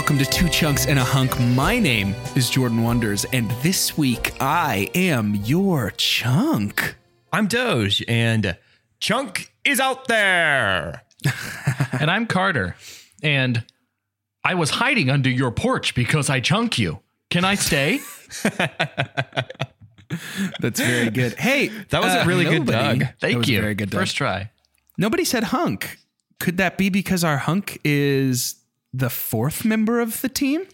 Welcome to Two Chunks and a Hunk. My name is Jordan Wonders, and this week I am your chunk. I'm Doge, and Chunk is out there. And I'm Carter. And I was hiding under your porch because I chunk you. Can I stay? That's very good. Hey, That was a uh, really good nobody- Doug. That Thank you. Very good. Doug. First try. Nobody said hunk. Could that be because our hunk is the fourth member of the team?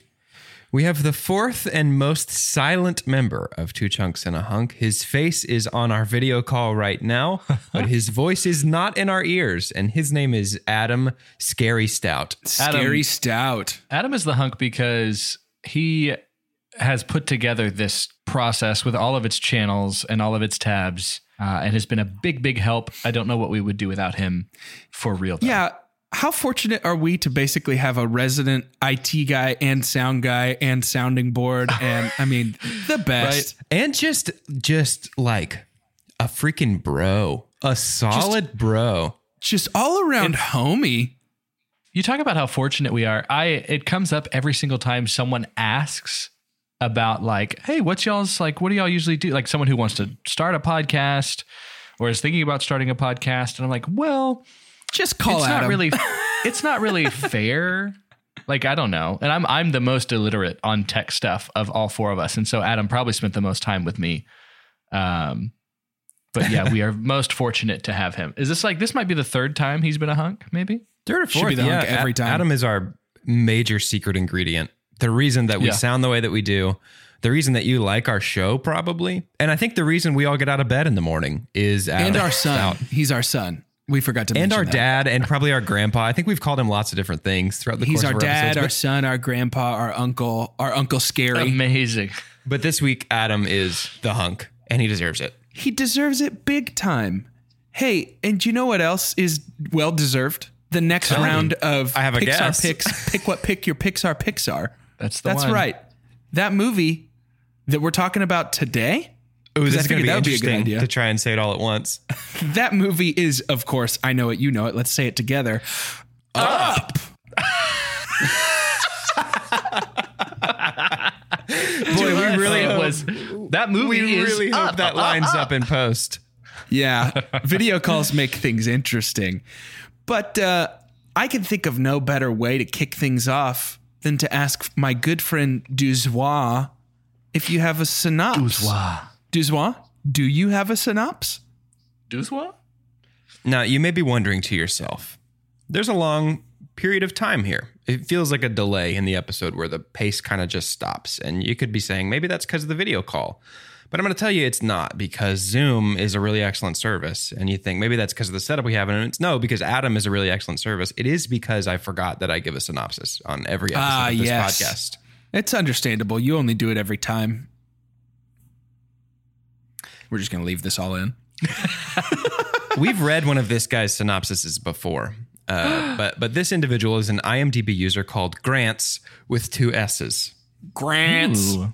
We have the fourth and most silent member of Two Chunks and a Hunk. His face is on our video call right now, but his voice is not in our ears. And his name is Adam Scary Stout. Adam- Scary stout. Adam is the hunk because he has put together this process with all of its channels and all of its tabs uh, and has been a big, big help. I don't know what we would do without him for real. though. Yeah. How fortunate are we to basically have a resident IT guy and sound guy and sounding board and I mean the best. And just, just like a freaking bro, a solid bro. Just all around and homie. You talk about how fortunate we are. I it comes up every single time someone asks about like, hey, what's y'all's like? What do y'all usually do? Like someone who wants to start a podcast or is thinking about starting a podcast, and I'm like, well, Just call it's Adam. not really, it's not really fair. Like I don't know, and I'm I'm the most illiterate on tech stuff of all four of us, and so Adam probably spent the most time with me. Um, but yeah, we are most fortunate to have him. Is this like this might be the third time he's been a hunk? Maybe. Third or Should fourth, be the hunk yeah. every time. Adam is our major secret ingredient. The reason that we Yeah. sound the way that we do, the reason that you like our show, probably, and I think the reason we all get out of bed in the morning is Adam and our son. Stout. He's our son. We forgot to mention. and our that. dad, and probably our grandpa. I think we've called him lots of different things throughout the He's course our of our dad, episodes, our son, our grandpa, our uncle, our uncle Scary. Amazing. But this week, Adam is the hunk, and he deserves it. he deserves it big time. Hey, and do you know what else is well deserved? The next Tell me. round of I have a Pixar guess. picks. Pick what pick your Pixar Pixar. That's the That's one. right. That movie that we're talking about today. Ooh, this is going to be that would be a good interesting idea. to try and say it all at once. That movie is, of course, I know it, you know it. Let's say it together. Up. Boy, we really it hope, was that movie we is really hope up, that up, lines up. up in post. Yeah, video calls make things interesting. But uh, I can think of no better way to kick things off than to ask my good friend Duzois if you have a synopsis. Wow. Duzois, do you have a synopsis? Duzwa? Now, you may be wondering to yourself, there's a long period of time here. It feels like a delay in the episode where the pace kind of just stops. And you could be saying, maybe that's because of the video call. But I'm going to tell you it's not because Zoom is a really excellent service. And you think maybe that's because of the setup we have. And it's no, because Adam is a really excellent service. It is because I forgot that I give a synopsis on every episode Ah, of this yes. podcast. It's understandable. You only do it every time. We're just going to leave this all in. We've read one of this guy's synopsises before. Uh, but but this individual is an IMDb user called Grants with two S's. Grants. Ooh,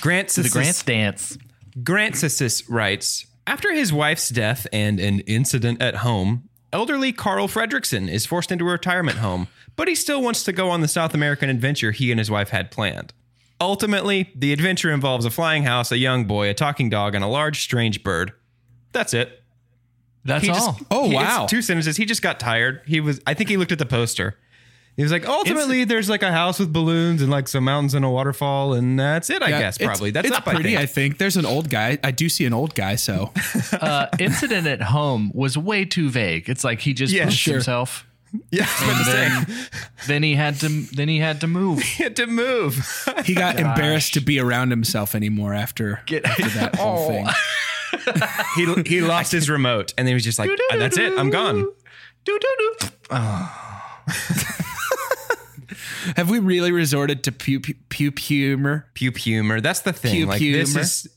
Grants the Grants dance. Grantsis writes After his wife's death and an incident at home, elderly Carl Fredrickson is forced into a retirement home, but he still wants to go on the South American adventure he and his wife had planned. Ultimately, the adventure involves a flying house, a young boy, a talking dog, and a large strange bird. That's it. That's He all. just- Oh, he- it's wow. Two sentences. He just got tired. He was. I think he looked at the poster. He was like, ultimately, there's like a house with balloons and like some mountains and a waterfall, and that's it. I Yeah, guess it's- probably that's it's up. I pretty. think. I think there's an old guy. I do see an old guy. So uh, incident at home was way too vague. It's like he just Yeah, pushed sure. himself. Yeah, I was about to say. Then, then he had to. Then he had to move. He had to move. he got embarrassed to be around himself anymore after, after that whole thing. he he lost his remote, and then he was just like, "Uh, "That's it. I'm gone." Do do do. Have we really resorted to pu- pu- puke humor? Puke humor. That's the thing. Puke like this humor. is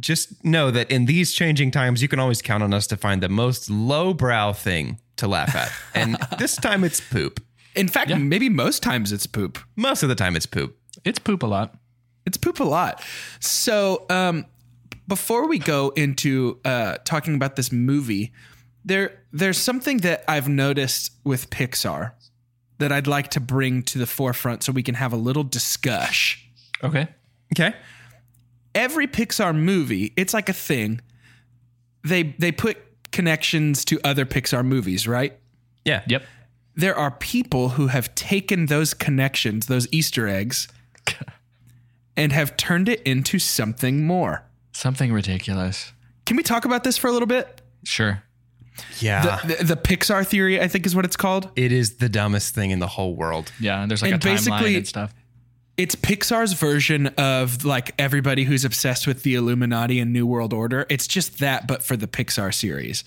just know that in these changing times, you can always count on us to find the most lowbrow thing to laugh at, and this time it's poop. In fact, maybe most times it's poop. Most of the time, it's poop. It's poop a lot. It's poop a lot. So, um, before we go into uh, talking about this movie, there there's something that I've noticed with Pixar that I'd like to bring to the forefront so we can have a little discussion. Okay. Okay. Every Pixar movie, it's like a thing. They they put connections to other Pixar movies, right? Yeah. Yep. There are people who have taken those connections, those Easter eggs, and have turned it into something more. Something ridiculous. Can we talk about this for a little bit? Sure. Yeah. the, the Pixar theory, I think, is what it's called. it is the dumbest thing in the whole world. Yeah. And there's like And a timeline basically- and stuff. It's Pixar's version of like everybody who's obsessed with the Illuminati and New World Order. It's just that, but for the Pixar series,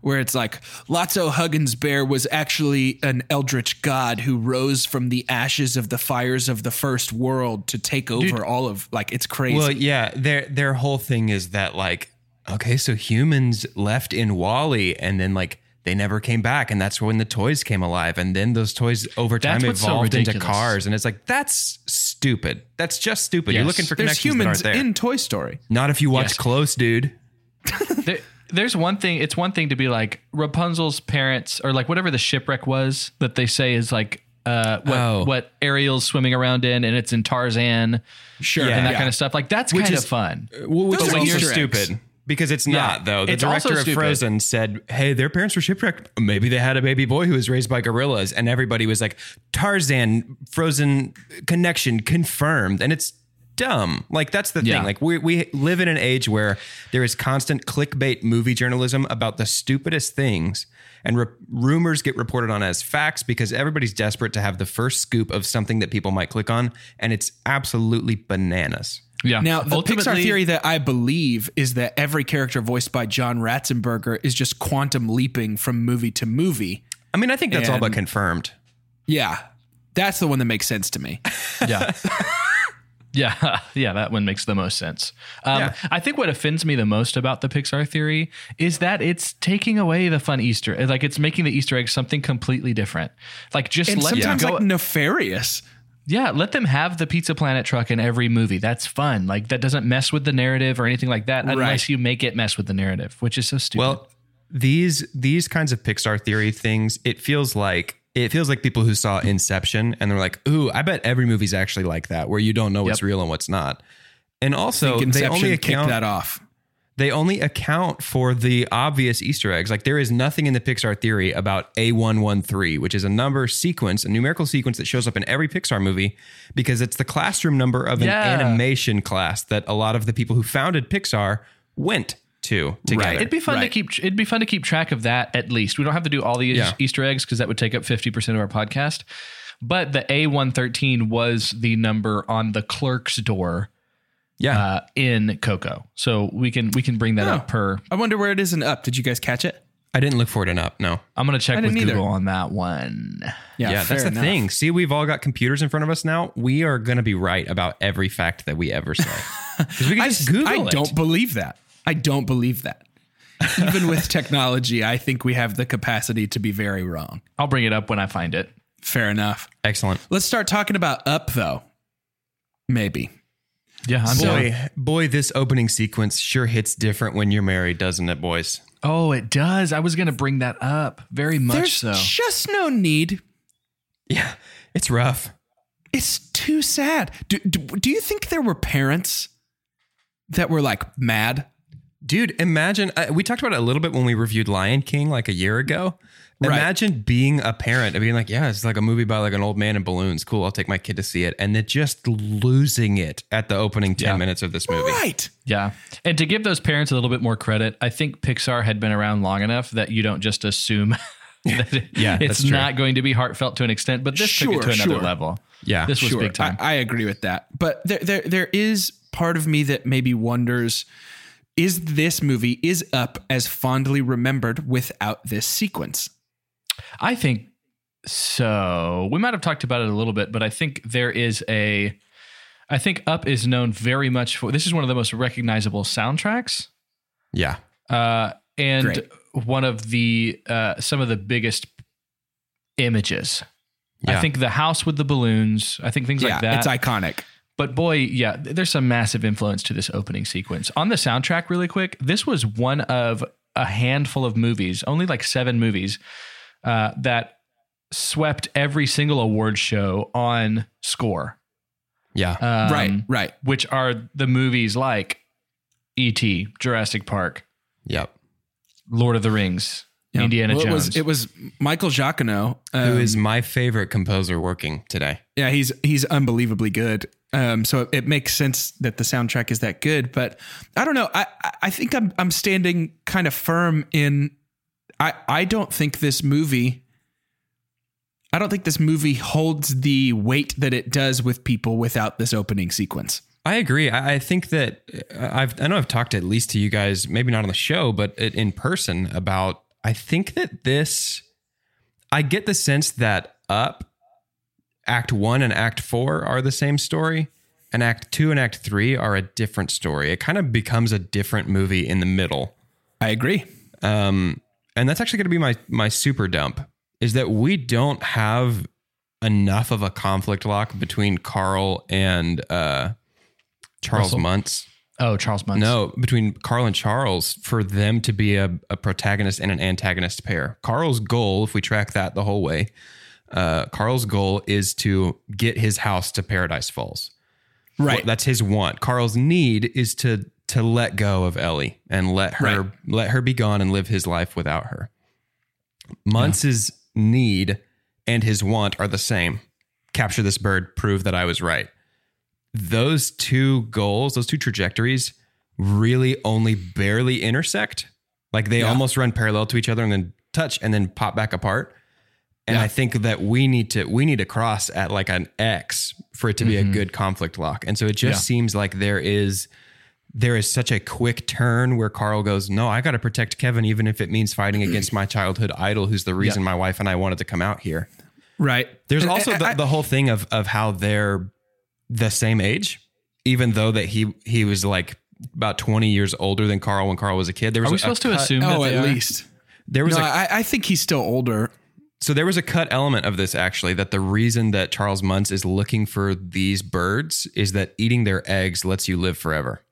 where it's like Lotso Huggins Bear was actually an eldritch god who rose from the ashes of the fires of the first world to take over all of like it's crazy. Well, yeah, their their whole thing is that like, okay, so humans left in WALL-E, and then like they never came back, and that's when the toys came alive, and then those toys over time That's what's so evolved into cars, and it's like that's stupid. That's just stupid. You're looking for There's connections that humans aren't there. in Toy Story. Not if you watch Yes. close, dude. there, there's one thing. It's one thing to be like Rapunzel's parents, or like whatever the shipwreck was that they say is like uh, what Oh. what Ariel's swimming around in, and it's in Tarzan, Sure. Yeah. and that yeah. kind of stuff. Like that's Which kind is- of fun. Which Those is are also Easter eggs. stupid. Because it's not though. The director of. Frozen said, "Hey, their parents were shipwrecked. Maybe they had a baby boy who was raised by gorillas." And everybody was like, "Tarzan, Frozen connection confirmed." And it's dumb. Like that's the Yeah. thing. Like we we live in an age where there is constant clickbait movie journalism about the stupidest things. And re- rumors get reported on as facts because everybody's desperate to have the first scoop of something that people might click on, and it's absolutely bananas. Yeah. Now, the Pixar theory that I believe is that every character voiced by John Ratzenberger is just quantum leaping from movie to movie. I mean, I think that's all but confirmed. Yeah, that's the one that makes sense to me. Yeah. Yeah, yeah, that one makes the most sense. Um, Yeah. I think what offends me the most about the Pixar theory is that it's taking away the fun Easter, like it's making the Easter egg something completely different. Like just And let them sometimes go. like nefarious. yeah, let them have the Pizza Planet truck in every movie. That's fun. Like that doesn't mess with the narrative or anything like that, unless you make it mess with the narrative, which is so stupid. Well, these these kinds of Pixar theory things, it feels like it feels like people who saw Inception and they're like, "Ooh, I bet every movie's actually like that, where you don't know what's Yep. real and what's not." And also, they only account that off. they only account for the obvious Easter eggs. Like there is nothing in the Pixar theory about A113, which is a number sequence, a numerical sequence that shows up in every Pixar movie because it's the classroom number of an Yeah. animation class that a lot of the people who founded Pixar went to together. It'd be fun to keep. It'd be fun to keep track of that at least. We don't have to do all the Yeah. Easter eggs because that would take up fifty percent of our podcast. But the A one thirteen was the number on the clerk's door yeah. uh, in Coco, so we can we can bring that Oh. up per. I wonder where it is in Up. Did you guys catch it? I didn't look for it in up. No. I'm gonna check I with didn't either. Google on that one. Yeah, that's the enough. thing. See, we've all got computers in front of us now. We are going to be right about every fact that we ever say. Because we can I, just s- Google I it. don't believe that. I don't believe that. even with technology, I think we have the capacity to be very wrong. I'll bring it up when I find it. Fair enough. Excellent. Let's start talking about Up, though. Maybe. Yeah, I'm Boy, down. boy, this opening sequence sure hits different when you're married, doesn't it, boys? Oh, it does. I was going to bring that up. Very much There's so. just no need. Yeah, it's rough. It's too sad. Do, do, do you think there were parents that were like mad? Dude, imagine uh, we talked about it a little bit when we reviewed Lion King like a year ago. Right. Imagine being a parent and being like, yeah, it's like a movie about like an old man in balloons. Cool, I'll take my kid to see it. And then just losing it at the opening 10 Yeah. minutes of this movie. Right. Yeah. And to give those parents a little bit more credit, I think Pixar had been around long enough that you don't just assume that Yeah, it's not going to be heartfelt to an extent, but this took Sure, it to another sure. level. Yeah, This was sure. big time. I, I agree with that. But there, there, there is part of me that maybe wonders is this movie is up as fondly remembered without this sequence? I think so. We might have talked about it a little bit, but I think there is a. I think Up is known very much for. This is one of the most recognizable soundtracks, Yeah. uh, and Great. one of the uh, some of the biggest images. I think the house with the balloons. I think things yeah, like that. it's iconic. But boy, yeah, there's some massive influence to this opening sequence. On the soundtrack, really quick, this was one of a handful of movies, only like seven movies, uh, that swept every single award show on score. Yeah. Um, right, right. Which are the movies like E.T., Jurassic Park, yep. Lord of the Rings, Yeah. Indiana Well, Jones. It was, it was Michael Giacchino. Who um, is my favorite composer working today? Yeah, he's he's unbelievably good. Um, so it, makes sense that the soundtrack is that good. But I don't know. I I- I think I'm I'm standing kind of firm in. I I don't think this movie. I don't think this movie holds the weight that it does with people without this opening sequence. I agree. I, I think that uh, I've I know I've talked at least to you guys, maybe not on the show, but in person about. I think that this. I get the sense that Up, Act One and Act Four are the same story, and Act Two and Act Three are a different story. It kind of becomes a different movie in the middle. I agree. Um, and that's actually going to be my my super dump is that we don't have enough of a conflict lock between Carl and uh, Charles Russell? Muntz. oh, Charles Muntz. No, between Carl and Charles for them to be a, a protagonist and an antagonist pair. Carl's goal, if we track that the whole way, uh, Carl's goal is to get his house to Paradise Falls. Right. That's his want. Carl's need is to to let go of Ellie and let her Right. let her be gone and live his life without her. Muntz's need and his want are the same. Capture this bird, prove that I was right. Those two goals, those two trajectories really only barely intersect. Like they Yeah. almost run parallel to each other and then touch and then pop back apart. And Yeah. I think that we need to we need to cross at like an X for it to be a mm-hmm. good conflict lock. And so it just Yeah. seems like there is there is such a quick turn where Carl goes, "No, I got to protect Kevin even if it means fighting against my childhood idol who's the reason my wife and I wanted to come out here." Right. There's And also I- the, I- the whole thing of of how they're the same age, even though that he he was like about 20 years older than Carl when Carl was a kid. There was Are we a supposed to assume oh, that at are? least. there was No, a I, I think he's still older. So there was a cut element of this actually that the reason that Charles Muntz is looking for these birds is that eating their eggs lets you live forever.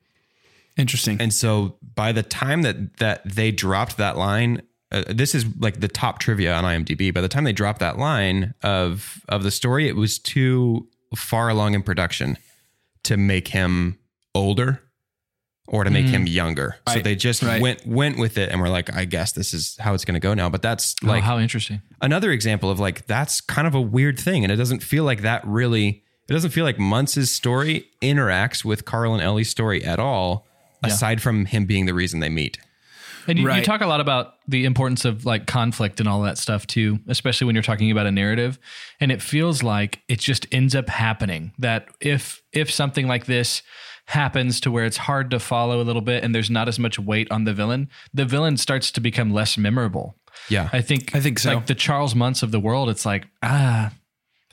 Interesting. And so by the time that that they dropped that line, uh, this is like the top trivia on IMDb. By the time they dropped that line of of the story, it was too far along in production to make him older or to make him mm-hmm. younger. So they just right. went went with it and were like, I guess this is how it's going to go now. But that's Oh, like how interesting. another example of like that's kind of a weird thing, and it doesn't feel like that really. It doesn't feel like Muntz's story interacts with Carl and Ellie's story at all, aside from him being the reason they meet. And you, you talk a lot about the importance of like conflict and all that stuff too, especially when you're talking about a narrative. And it feels like it just ends up happening that if if something like this happens to where it's hard to follow a little bit and there's not as much weight on the villain, the villain starts to become less memorable. Yeah, I think I think so. Like the Charles Muntz of the world, it's like, ah,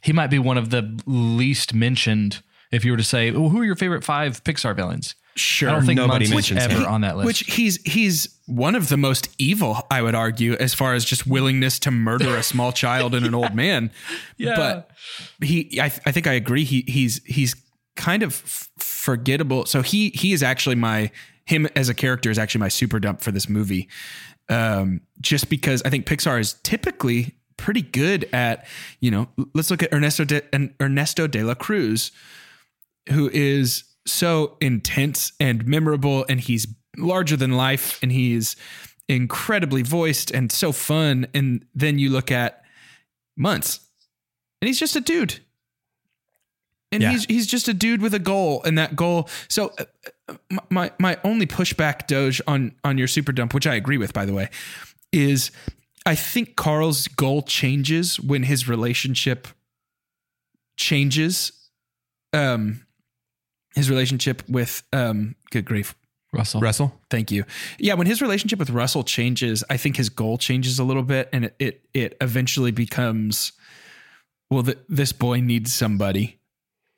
he might be one of the least mentioned. If you were to say, well, who are your favorite five Pixar villains? Sure. I don't think Nobody Muntz mentions ever him. on that list. Which he's he's one of the most evil, I would argue, as far as just willingness to murder a small child and an old man. Yeah. But he, I, I think I agree. He he's he's kind of f- forgettable. So he he is actually my him as a character is actually my super dump for this movie. Um, just because I think Pixar is typically pretty good at you know. Let's look at Ernesto de, and Ernesto de la Cruz, who is so intense and memorable and he's larger than life and he's incredibly voiced and so fun and then you look at Muntz and he's just a dude and Yeah. he's he's just a dude with a goal and that goal so uh, uh, my my only pushback doge on on your super dump which I agree with by the way is I think Carl's goal changes when his relationship changes um his relationship with um good grief Russell. Russell. thank you yeah when his relationship with russell changes i think his goal changes a little bit and it it, it eventually becomes well th- this boy needs somebody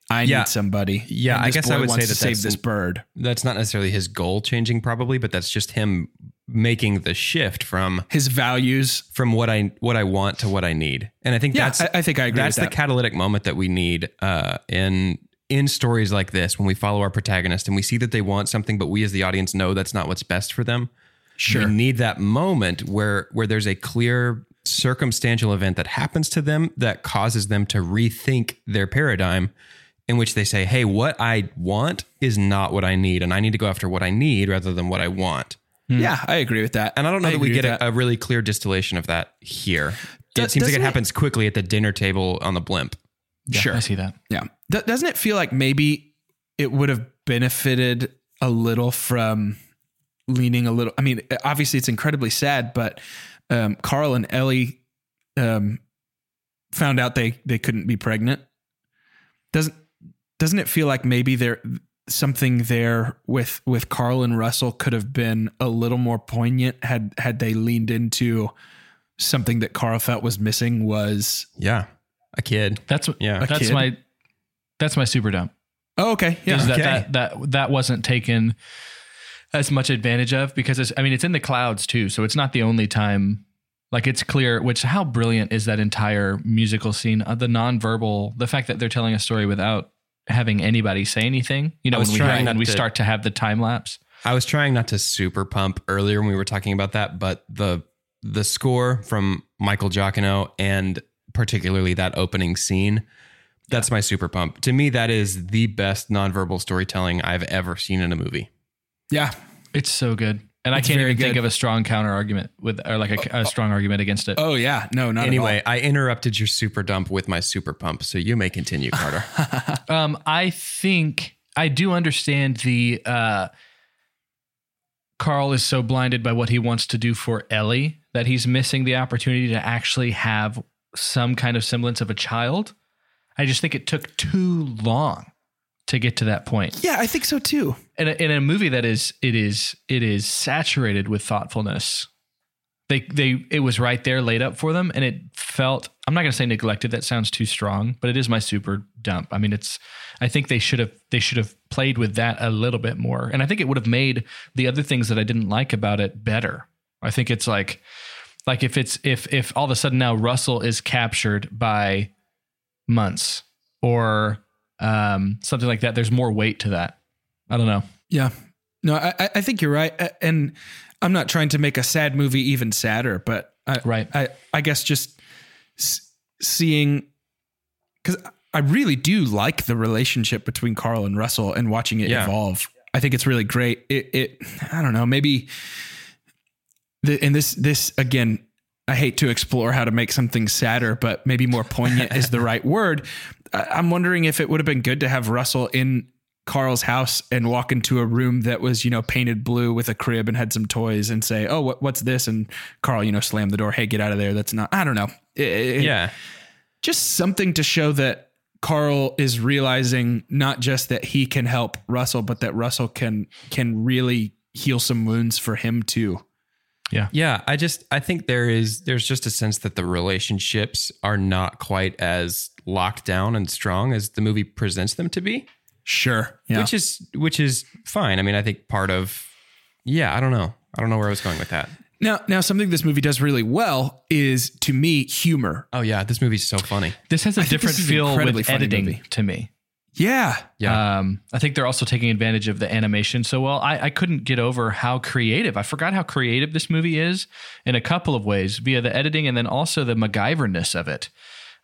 i Yeah. need somebody Yeah, I guess I would say that to save this bird That's not necessarily his goal changing, probably, but that's just him making the shift from his values from what I what I want to what I need. And I think yeah that's I, I think i agree that's with the that. catalytic moment that we need uh, in in stories like this when we follow our protagonist and we see that they want something, but we as the audience know that's not what's best for them. Sure. We need that moment where where there's a clear circumstantial event that happens to them that causes them to rethink their paradigm in which they say, "Hey, what I want is not what I need, and I need to go after what I need rather than what I want." Hmm. yeah i agree with that And I don't know that we get a, a really clear distillation of that here. Do- it seems like doesn't it it- happens quickly at the dinner table on the blimp. Yeah, Sure. I see that. Yeah. D- doesn't it feel like maybe it would have benefited a little from leaning a little? I mean, obviously it's incredibly sad, but um, Carl and Ellie um, found out they they couldn't be pregnant. Doesn't doesn't it feel like maybe there something there with with Carl and Russell could have been a little more poignant had had they leaned into something that Carl felt was missing was Yeah, a kid. That's Yeah. A That's kid? my that's my super dump. oh okay yeah is that, Okay. that that that wasn't taken as much advantage of because it's I mean it's in the clouds too, so it's not the only time. Like it's clear, which how brilliant is that entire musical scene? Uh, the nonverbal, the fact that they're telling a story without having anybody say anything. You know, when we have, when we to- start to have the time lapse. I was trying not to super pump earlier when we were talking about that, but the the score from Michael Giacchino and particularly that opening scene, that's my super pump. To me, that is the best nonverbal storytelling I've ever seen in a movie. yeah It's so good, and I can't very even think good. of a strong counter argument with or like a, a strong argument against it. Oh yeah, no, not anyway, I interrupted your super dump with my super pump, so you may continue, Carter. Um, I think I do understand the uh, Carl is so blinded by what he wants to do for Ellie that he's missing the opportunity to actually have some kind of semblance of a child. I just think it took too long to get to that point. Yeah, I think so too. In a, in a movie that is it is it is saturated with thoughtfulness. They they it was right there laid up for them, and it felt. I'm not going to say neglected. That sounds too strong, but it is my super dump. I mean, it's. I think they should have they should have played with that a little bit more, and I think it would have made the other things that I didn't like about it better. I think it's like like if it's if if all of a sudden now Russell is captured by Muntz or um, something like that. There's more weight to that. I don't know. Yeah, no, I I- think you're right, and I'm not trying to make a sad movie even sadder, but I, Right. I I guess just seeing because I really do like the relationship between Carl and Russell and watching it Yeah. evolve. I think it's really great. It it I don't know maybe the and this this again. I hate to explore how to make something sadder, but maybe more poignant is the right word. I'm wondering if it would have been good to have Russell in Carl's house and walk into a room that was, you know, painted blue with a crib and had some toys and say, "Oh, what, what's this?" And Carl, you know, slam the door. Hey, get out of there. That's not. I don't know. It- yeah. just something to show that Carl is realizing not just that he can help Russell, but that Russell can can really heal some wounds for him too. Yeah, Yeah. I just I think there is there's just a sense that the relationships are not quite as locked down and strong as the movie presents them to be. Sure. Yeah. which is which is fine. I mean, I think part of yeah, I don't know. I don't know where I was going with that. now, now something this movie does really well is to me humor. Oh yeah, this movie's so funny. This has a I different this is an feel with editing movie. to me. Yeah. Yeah. Um, I think they're also taking advantage of the animation so well. I, I couldn't get over how creative. I forgot how creative this movie is in a couple of ways via the editing and then also the MacGyverness of it.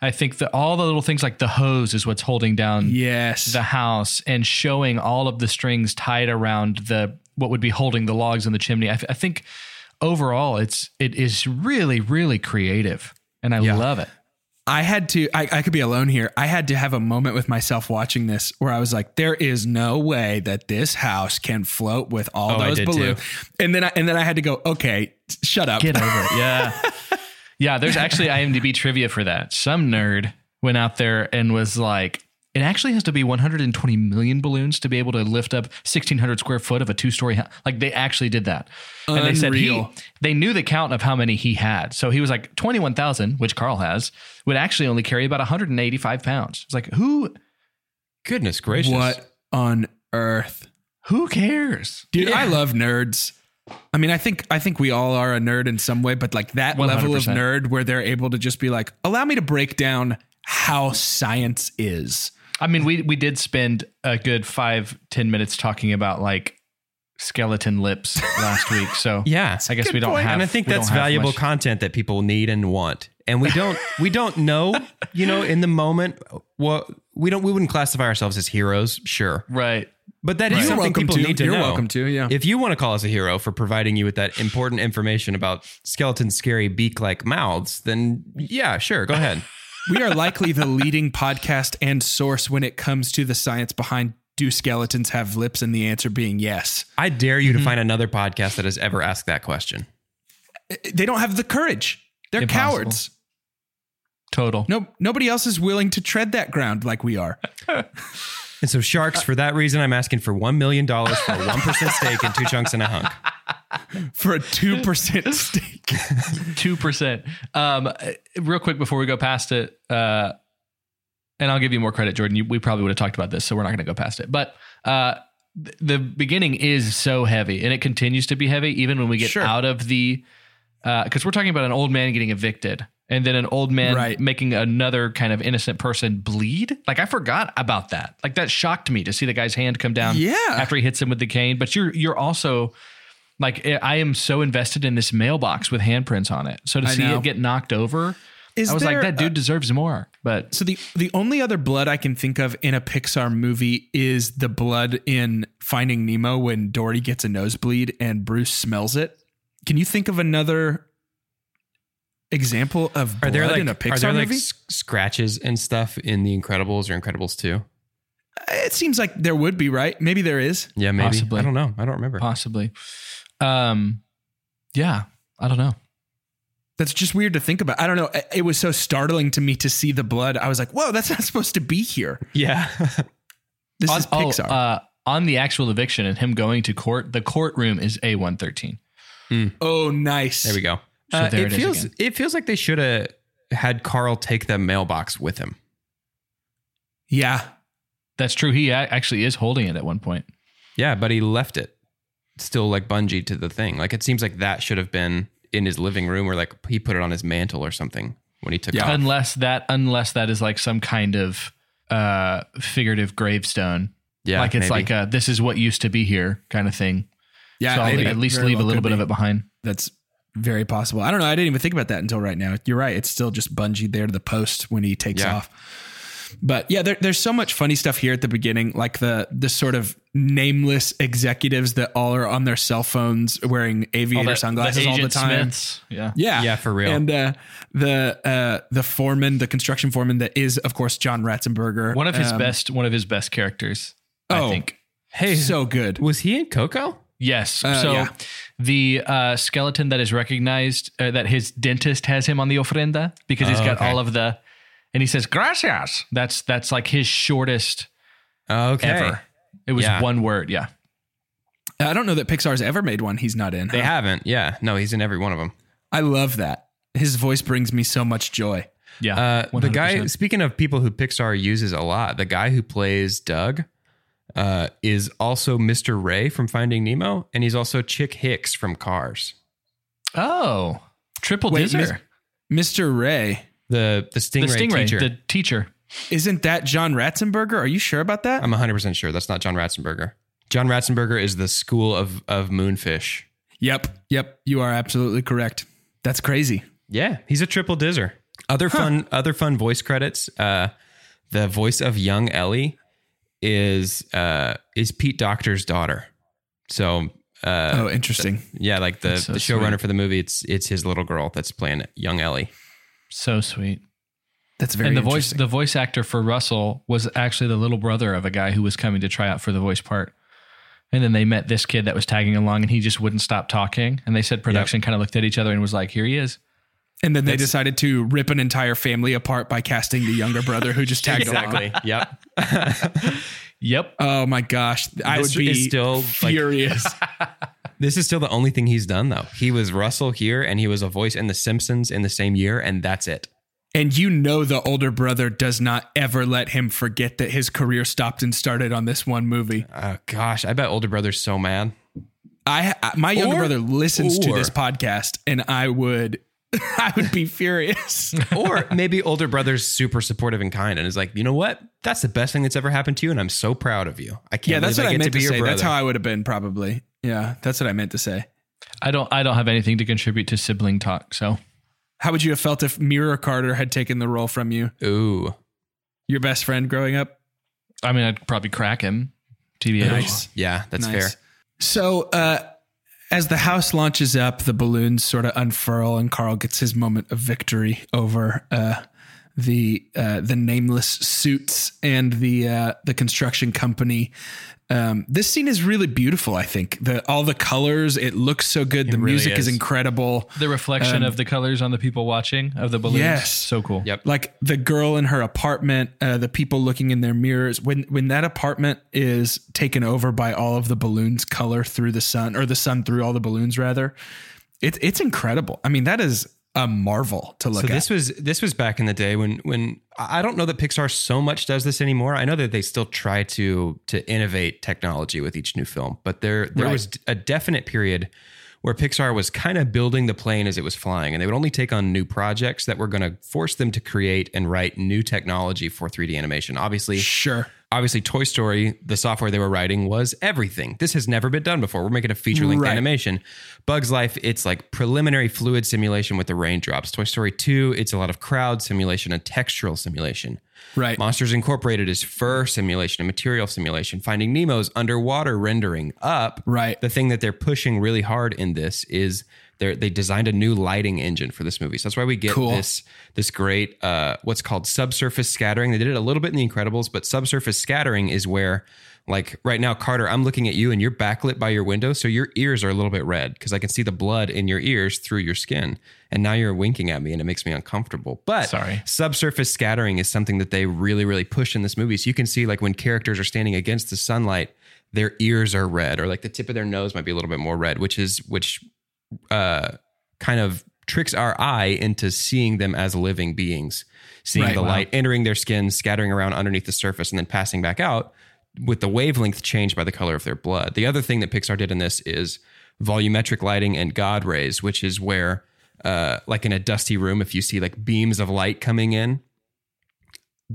I think that all the little things like the hose is what's holding down Yes. the house and showing all of the strings tied around the what would be holding the logs in the chimney. I, I think overall it's it is really really creative and I Yeah. love it. I had to, I, I could be alone here. I had to have a moment with myself watching this where I was like, there is no way that this house can float with all Oh, those balloons. And then I, and then I had to go, okay, shut up. Get over it. Yeah. yeah. There's actually IMDb trivia for that. Some nerd went out there and was like, it actually has to be 120 million balloons to be able to lift up 1600 square foot of a two story house. Like they actually did that. And they said he, they knew the count of how many he had. So he was like 21,000, which Carl has, would actually only carry about 185 pounds. It's like, who, Goodness gracious. What on earth? who cares? Dude, I love nerds. I mean, I think I think we all are a nerd in some way, but like that level of nerd where they're able to just be like, allow me to break down how science is. I mean, we we did spend a good five ten minutes talking about like skeleton lips last week. So Yeah. I guess we don't have. and I think that's valuable much- content that people need and want. And we don't we don't know, you know, in the moment what we don't we wouldn't classify ourselves as heroes, sure. right? But that is You're something people to. need to know. You're know. welcome to, yeah. If you want to call us a hero for providing you with that important information about skeleton, scary beak-like mouths, then yeah, sure, go ahead. We are likely the leading podcast and source when it comes to the science behind do skeletons have lips and the answer being yes. I dare you Mm-hmm. to find another podcast that has ever asked that question. They don't have the courage. They're Impossible. cowards. Total. No, nobody else is willing to tread that ground like we are. And so sharks, for that reason, I'm asking for $1 million for a 1% stake in two chunks and a hunk. For a 2% stake. Two percent. Um, uh, real quick before we go past it, uh, and I'll give you more credit, Jordan. You, we probably would have talked about this, so we're not going to go past it. But uh, th- the beginning is so heavy, and it continues to be heavy even when we get Sure. out of the. Because we're talking about an old man getting evicted, and then an old man Right. making another kind of innocent person bleed. Like I forgot about that. Like that shocked me to see the guy's hand come down. Yeah. After he hits him with the cane, but you're you're also like eh, I am so invested in this mailbox with handprints on it. So to I see know. it get knocked over, Is I was like, that dude a- deserves more. But So the the only other blood I can think of in a Pixar movie is the blood in Finding Nemo when Dory gets a nosebleed and Bruce smells it. Can you think of another example of Are there like, in a are there like movie? s- scratches and stuff in The Incredibles or Incredibles 2? it seems like there would be, right? Maybe there is. Yeah, maybe. Possibly. I don't know. I don't remember. possibly, um, yeah, I don't know. That's just weird to think about. I don't know. It- It was so startling to me to see the blood. I was like, "Whoa, that's not supposed to be here." Yeah. This on, is Pixar. Oh, uh, on the actual eviction and him going to court, the courtroom is a one thirteen. oh, nice. there we go. So Uh, there it it is feels again. it feels like they should have had Carl take the mailbox with him. Yeah, That's true. He actually is holding it at one point. Yeah, but he left it still like bungee to the thing. Like it seems like that should have been in his living room or like he put it on his mantle or something when he took Yeah. off. Unless that, unless that is like some kind of uh figurative gravestone. Yeah, like it's maybe. like a this is what used to be here kind of thing. yeah. so I'll at least Very leave a little could bit of it behind. That's very possible. I don't know. I didn't even think about that until right now. You're right. It's still just bungee there to the post when he takes Yeah. off. But yeah, there, there's so much funny stuff here at the beginning, like the the sort of nameless executives that all are on their cell phones wearing aviator the- sunglasses all the time. Smiths. Yeah. Yeah, Yeah, for real. And uh, the uh, the foreman, the construction foreman, that is of course John Ratzenberger, One of his Um, best one of his best characters, Oh. I think. hey, So good. was he in Coco? Yes. Uh, so yeah. the uh, skeleton that is recognized uh, that his dentist has him on the ofrenda because he's Oh, got okay. all of the and he says gracias. That's that's like his shortest Okay. ever. It was Yeah. one word, yeah. I don't know that Pixar's ever made one he's not in. They huh? haven't. Yeah. No, he's in every one of them. I love that. His voice brings me so much joy. Yeah. Uh, the guy, speaking of people who Pixar uses a lot, the guy who plays Doug, uh, is also Mr. Ray from Finding Nemo, and he's also Chick Hicks from Cars. Oh, triple Wait. Mr. Ray, The the the Stingray, stingray, teacher. the teacher. Isn't that John Ratzenberger? Are you sure about that? I'm 100 percent sure that's not John Ratzenberger. John Ratzenberger is the school of of moonfish. yep, yep. You are absolutely correct. That's crazy. Yeah, he's a triple dizzer. Other fun other fun voice credits. Uh, the voice of young Ellie is uh, is Pete Docter's daughter. So uh, oh, interesting. yeah, like the, That's so the showrunner sweet. for the movie, it's it's his little girl that's playing young Ellie. So sweet. That's very and the voice the voice actor for Russell was actually the little brother of a guy who was coming to try out for the voice part. And then they met this kid that was tagging along and he just wouldn't stop talking. And they said production kind of looked at each other and was like, here he is. and then they decided to rip an entire family apart by casting the younger brother who just tagged along. yep. Yep. Oh my gosh, I This would be is still, like- furious. This is still the only thing he's done though. He was Russell here, and he was a voice in The Simpsons in the same year, and that's it. And you know the older brother does not ever let him forget that his career stopped and started on this one movie. Oh gosh, I bet older brother's so mad. I, I my younger Or- brother listens to this podcast, and I would I would be furious. Or maybe older brother's super supportive and kind, and is like, you know what? That's the best thing that's ever happened to you, and I'm so proud of you. I can't. yeah, that's what I get meant to, be your say. That's how I would have been probably. Yeah, that's what I meant to say. I don't I don't have anything to contribute to sibling talk. So How would you have felt if Mira Carter had taken the role from you, Ooh, your best friend growing up? I mean I'd probably crack him. TBH. Nice. yeah, that's Nice. fair. So, uh, as the house launches up, the balloons sort of unfurl, and Carl gets his moment of victory over uh, the uh, the nameless suits and the uh, the construction company. Um, this scene is really beautiful. I think the all the colors. It looks so good. the really music is. is. incredible. The reflection of the colors on the people watching of the balloons. Yes. So cool. Yep. like the girl in her apartment, uh, the people looking in their mirrors. When when that apartment is taken over by all of the balloons, color through the sun, or the sun through all the balloons, rather, it's it's incredible. I mean, that is a marvel to look So at. this was this was back in the day when when I don't know that Pixar so much does this anymore. I know that they still try to to innovate technology with each new film, but there there Right. was a definite period where Pixar was kind of building the plane as it was flying, and they would only take on new projects that were going to force them to create and write new technology for 3D animation. Obviously, sure. Obviously Toy Story, the software they were writing was everything. This has never been done before. We're making a feature length Right. animation. Bugs Life, it's like preliminary fluid simulation with the raindrops. Toy Story 2, it's a lot of crowd simulation and textural simulation. Right. Monsters Incorporated is fur simulation and material simulation. Finding Nemo's underwater rendering up. Right. The thing that they're pushing really hard in this is they they designed a new lighting engine for this movie. So that's why we get Cool. this this great uh, what's called subsurface scattering. They did it a little bit in The Incredibles, but subsurface scattering is where like right now, Carter, I'm looking at you and you're backlit by your window, so your ears are a little bit red because I can see the blood in your ears through your skin. And now you're winking at me and it makes me uncomfortable. But Sorry. subsurface scattering is something that they really, really push in this movie. So you can see like when characters are standing against the sunlight, their ears are red, or like the tip of their nose might be a little bit more red, which is which uh kind of tricks our eye into seeing them as living beings, seeing Right, the wow. light entering their skin, scattering around underneath the surface, and then passing back out with the wavelength changed by the color of their blood. The other thing that Pixar did in this is volumetric lighting and God rays, which is where, uh, like in a dusty room, if you see like beams of light coming in,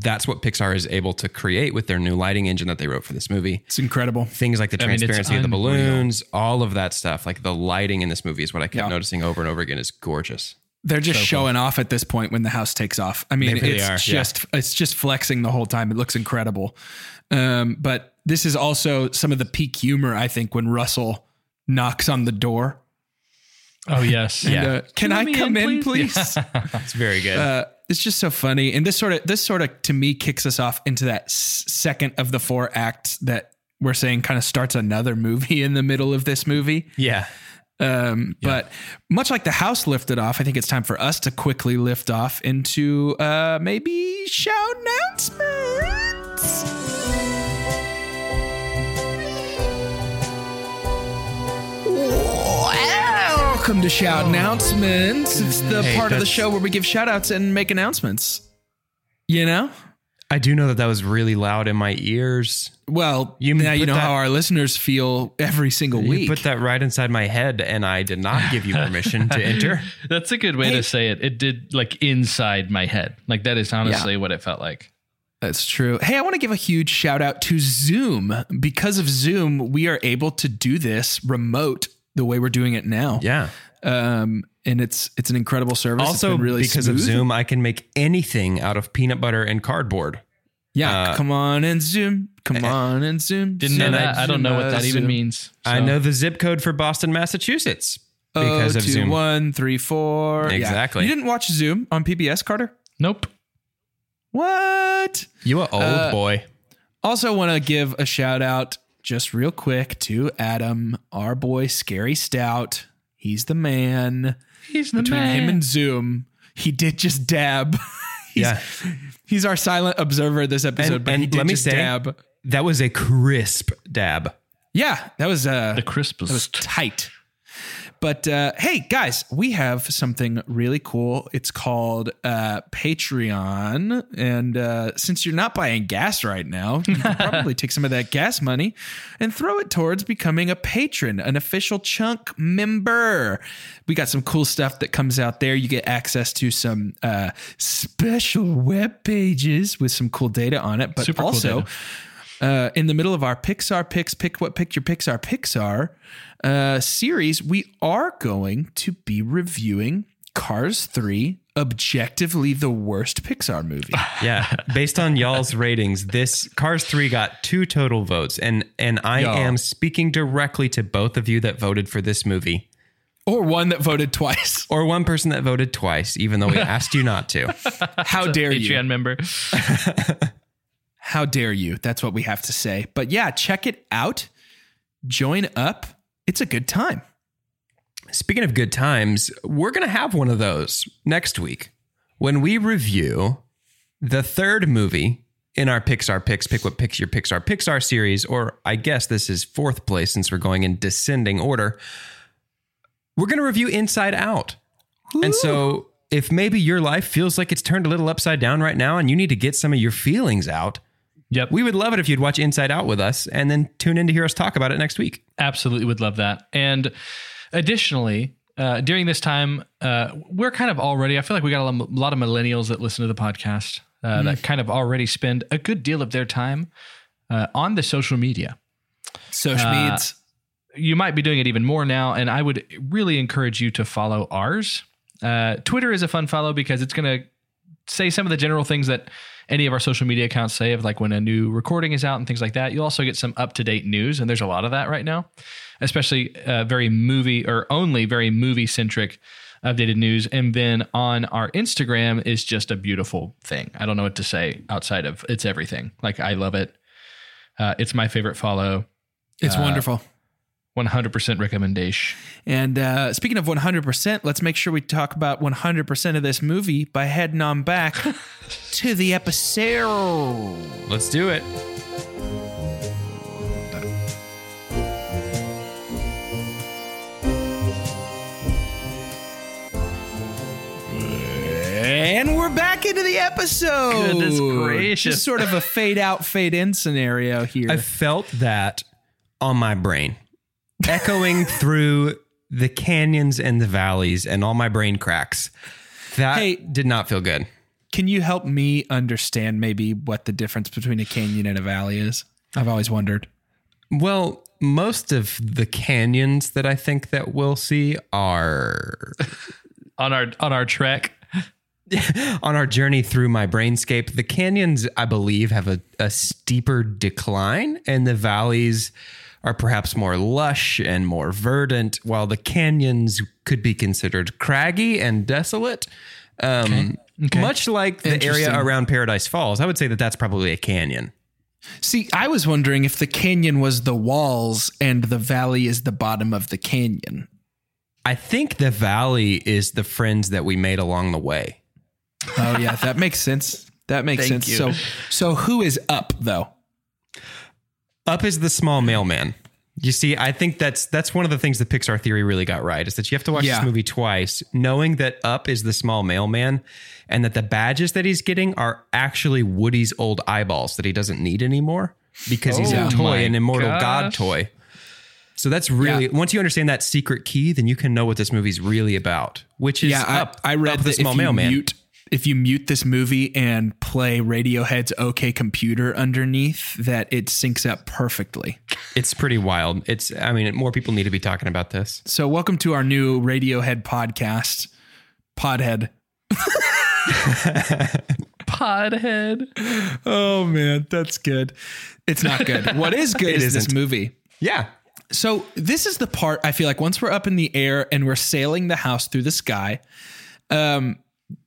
that's what Pixar is able to create with their new lighting engine that they wrote for this movie. It's incredible. Things like the I mean, it's transparency of the unreal. balloons, all of that stuff, like the lighting in this movie is what I kept Yeah. noticing over and over again is gorgeous. They're just showing off at this point when the house takes off. I mean, They really it's are, yeah. just it's just flexing the whole time. It looks incredible. Um, but this is also some of the peak humor, I think, when Russell knocks on the door. Oh yes. And, Yeah. uh, can Let I me come in, in, please? please? It's very good. uh, it's just so funny, and this sort of this sort of to me kicks us off into that second of the four acts that we're saying kind of starts another movie in the middle of this movie. yeah. Um, But much like the house lifted off, I think it's time for us to quickly lift off into uh, maybe show announcements. Welcome to Shout Announcements. Mm, it's the Hey, part of the show where we give shout outs and make announcements. You know? I do know that that was really loud in my ears. Well, You now you know that- how our listeners feel every single You week. put that right inside my head, and I did not give you permission to enter. That's a good way to say it. It did like inside my head. Like that is honestly what it felt like. That's true. Hey, I want to give a huge shout out to Zoom. Because of Zoom, we are able to do this remote the way we're doing it now. Yeah. Um, and it's it's an incredible service. It's Also, been really because of. Zoom, I can make anything out of peanut butter and cardboard. Yeah, uh, come on and Zoom. Come on and Zoom. Didn't know that. I don't know what that even Zoom. means. I know the zip code for Boston, Massachusetts because oh, of two, Zoom. one, three, four. Yeah. Exactly. You didn't watch Zoom on PBS, Carter? Nope. What? You a old Uh, boy. Also, want to give a shout out just real quick to Adam, our boy, Scary Stout. He's the man. He's the Between man. him and Zoom, he did just dab. he's, Yeah. he's our silent observer this episode, And, but he did let me just say, dab. that was a crisp dab. Yeah, that was uh, the crispest. That was tight. But uh, hey, guys, we have something really cool. It's called uh, Patreon. And uh, since you're not buying gas right now, you can probably take some of that gas money and throw it towards becoming a patron, an official chunk member. We got some cool stuff that comes out there. You get access to some uh, special web pages with some cool data on it, but Super also data. uh, in the middle of our Pixar picks, pick what pick your Pixar Pixar uh, series, we are going to be reviewing Cars 3, objectively the worst Pixar movie. Yeah, based on y'all's ratings, this Cars 3 got two total votes and and I Y'all. am speaking directly to both of you that voted for this movie or one that voted twice. or one person that voted twice even though we asked you not to. How dare you? Patreon member. How dare you? That's what we have to say. But yeah, check it out. Join up. It's a good time. Speaking of good times, we're going to have one of those next week when we review the third movie in our Pixar Picks, Pick What Picks Your Pixar Pixar series, or I guess this is fourth place since we're going in descending order. We're going to review Inside Out. And so if maybe your life feels like it's turned a little upside down right now and you need to get some of your feelings out, Yep. we would love it if you'd watch Inside Out with us and then tune in to hear us talk about it next week. Absolutely would love that. And additionally, uh, during this time, uh, we're kind of already, I feel like we got a lot of millennials that listen to the podcast uh, that kind of already spend a good deal of their time uh, on the social media. Social Uh, meds. You might be doing it even more now. And I would really encourage you to follow ours. Uh, Twitter is a fun follow because it's going to say some of the general things that any of our social media accounts say of like when a new recording is out and things like that. You'll also get some up to date news, and there's a lot of that right now, especially uh, very movie or only very movie centric updated news. And then on our Instagram is just a beautiful thing. I don't know what to say outside of it's everything. Like I love it. Uh, it's my favorite follow. It's wonderful. 100% recommendation. And uh, speaking of 100%, let's make sure we talk about 100% of this movie by heading on back to the episode. Let's do it. And we're back into the episode. Goodness gracious. Just sort of a fade out, fade in scenario here. I felt that on my brain, echoing through the canyons and the valleys and all my brain cracks. That Hey. did not feel good. Can you help me understand maybe what the difference between a canyon and a valley is? I've always wondered. Well, most of the canyons that I think that we'll see are On our on our trek. on our journey through my brainscape. The canyons, I believe, have a, a steeper decline, and the valleys are perhaps more lush and more verdant, while the canyons could be considered craggy and desolate. Um, Much like the area around Paradise Falls, I would say that that's probably a canyon. See, I was wondering if the canyon was the walls and the valley is the bottom of the canyon. I think the valley is the friends that we made along the way. Oh yeah, that makes sense. That makes Thank sense. you. So so who is up though? Up is the small mailman. You see, I think that's that's one of the things the Pixar theory really got right is that you have to watch Yeah. this movie twice, knowing that Up is the small mailman, and that the badges that he's getting are actually Woody's old eyeballs that he doesn't need anymore because he's Oh a toy, an immortal god toy. So that's really Yeah. once you understand that secret key, then you can know what this movie's really about, which is yeah, Up. I, I read Up the small mailman. mute if you mute this movie and play Radiohead's OK Computer underneath, that it syncs up perfectly. It's pretty wild. It's I mean, more people need to be talking about this. So, welcome to our new Radiohead podcast, Podhead. Podhead. Oh man, that's good. It's not good. What is good It is this isn't. movie. Yeah. So this is the part I feel like once we're up in the air and we're sailing the house through the sky, um,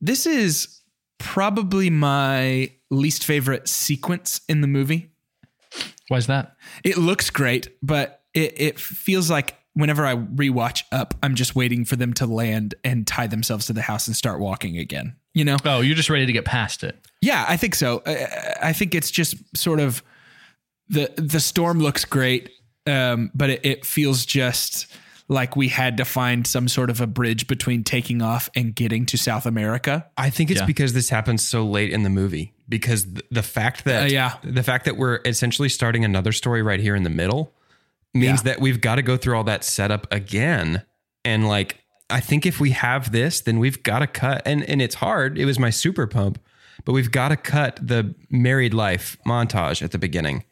this is probably my least favorite sequence in the movie. Why is that? It looks great, but it, it feels like whenever I rewatch up, I'm just waiting for them to land and tie themselves to the house and start walking again. You know? Oh, you're just ready to get past it. Yeah, I think so. I, I think it's just sort of the the storm looks great, um, but it, it feels just like we had to find some sort of a bridge between taking off and getting to South America. I think it's Yeah. because this happens so late in the movie. Because th- the fact that Uh, yeah. the fact that we're essentially starting another story right here in the middle means Yeah. that we've got to go through all that setup again. And like, I think if we have this, then we've got to cut. And and it's hard. It was my super pump, but we've got to cut the married life montage at the beginning.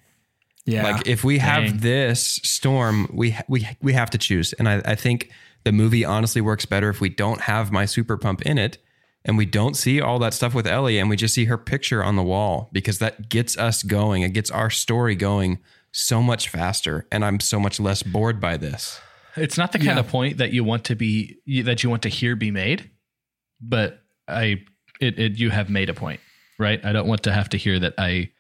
Yeah, Like if we Dang. have this storm, we we we have to choose, and I, I think the movie honestly works better if we don't have my super pump in it, and we don't see all that stuff with Ellie, and we just see her picture on the wall because that gets us going. It gets our story going so much faster, and I'm so much less bored by this. It's not the kind of point that you want to be that you want to hear be made, but I it, it you have made a point, right? I don't want to have to hear that I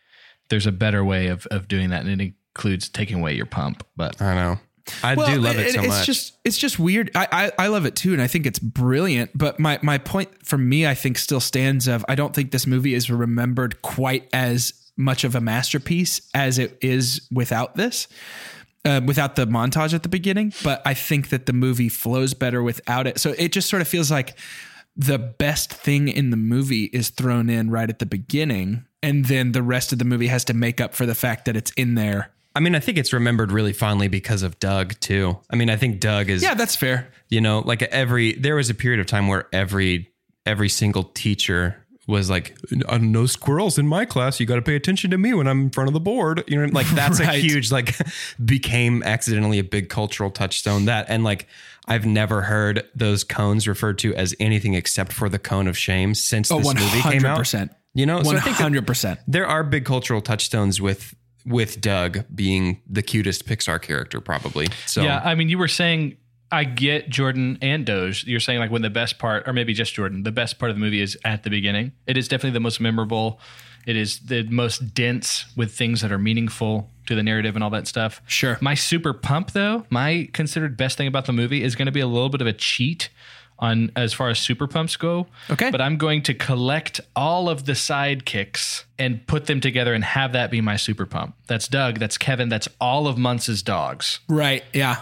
there's a better way of of doing that, and it includes taking away your pump. But I know. I Well, do love it, so it's much. just it's just weird. I, I I love it too, and I think it's brilliant. But my my point for me, I think, still stands of I don't think this movie is remembered quite as much of a masterpiece as it is without this. Uh, without the montage at the beginning, but I think that the movie flows better without it. So it just sort of feels like the best thing in the movie is thrown in right at the beginning, and then the rest of the movie has to make up for the fact that it's in there. I mean, I think it's remembered really fondly because of Doug too. I mean, I think Doug is Yeah, that's fair. you know like every there was a period of time where every every single teacher was like "Uh, no squirrels in my class you got to pay attention to me when i'm in front of the board you know like that's a huge like became accidentally a big cultural touchstone that and like i've never heard those cones referred to as anything except for the cone of shame since Oh, this one movie came out. You know think hundred percent. there are big cultural touchstones with with doug being the cutest pixar character probably so yeah, I mean, you were saying I get Jordan and Doge. You're saying like when the best part, or maybe just Jordan, the best part of the movie is at the beginning. It is definitely the most memorable. It is the most dense with things that are meaningful to the narrative and all that stuff. Sure. My super pump though, my considered best thing about the movie is going to be a little bit of a cheat on as far as super pumps go. Okay. But I'm going to collect all of the sidekicks and put them together and have that be my super pump. That's Doug, that's Kevin, that's all of Muntz's dogs Right. Yeah.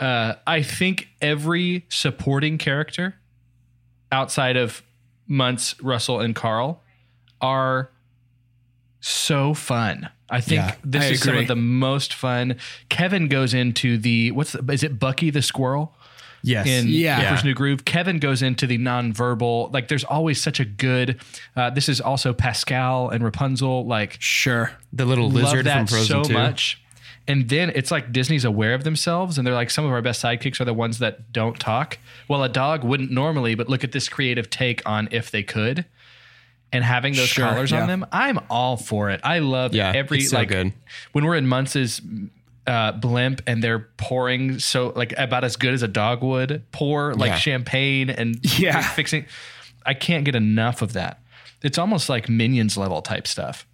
uh, I think every supporting character outside of Muntz, Russell, and Carl are so fun. I think Yeah, this I is some of the most fun. Kevin goes into the what's the, is it Bucky the squirrel? Yes in Yeah. Emperor's New Groove. Kevin goes into the nonverbal. Like there's always such a good. Uh, this is also Pascal and Rapunzel. Like Sure. the little love lizard that from frozen so 2 much. And then it's like Disney's aware of themselves, and they're like, some of our best sidekicks are the ones that don't talk. Well, a dog wouldn't normally, but look at this creative take on if they could, and having those Sure, collars yeah. on them. I'm all for it. I love Yeah, every it's so like good. when we're in Muntz's uh, blimp and they're pouring so like about as good as a dog would pour like Yeah. champagne and Yeah. like, fixing. I can't get enough of that. It's almost like Minions level type stuff.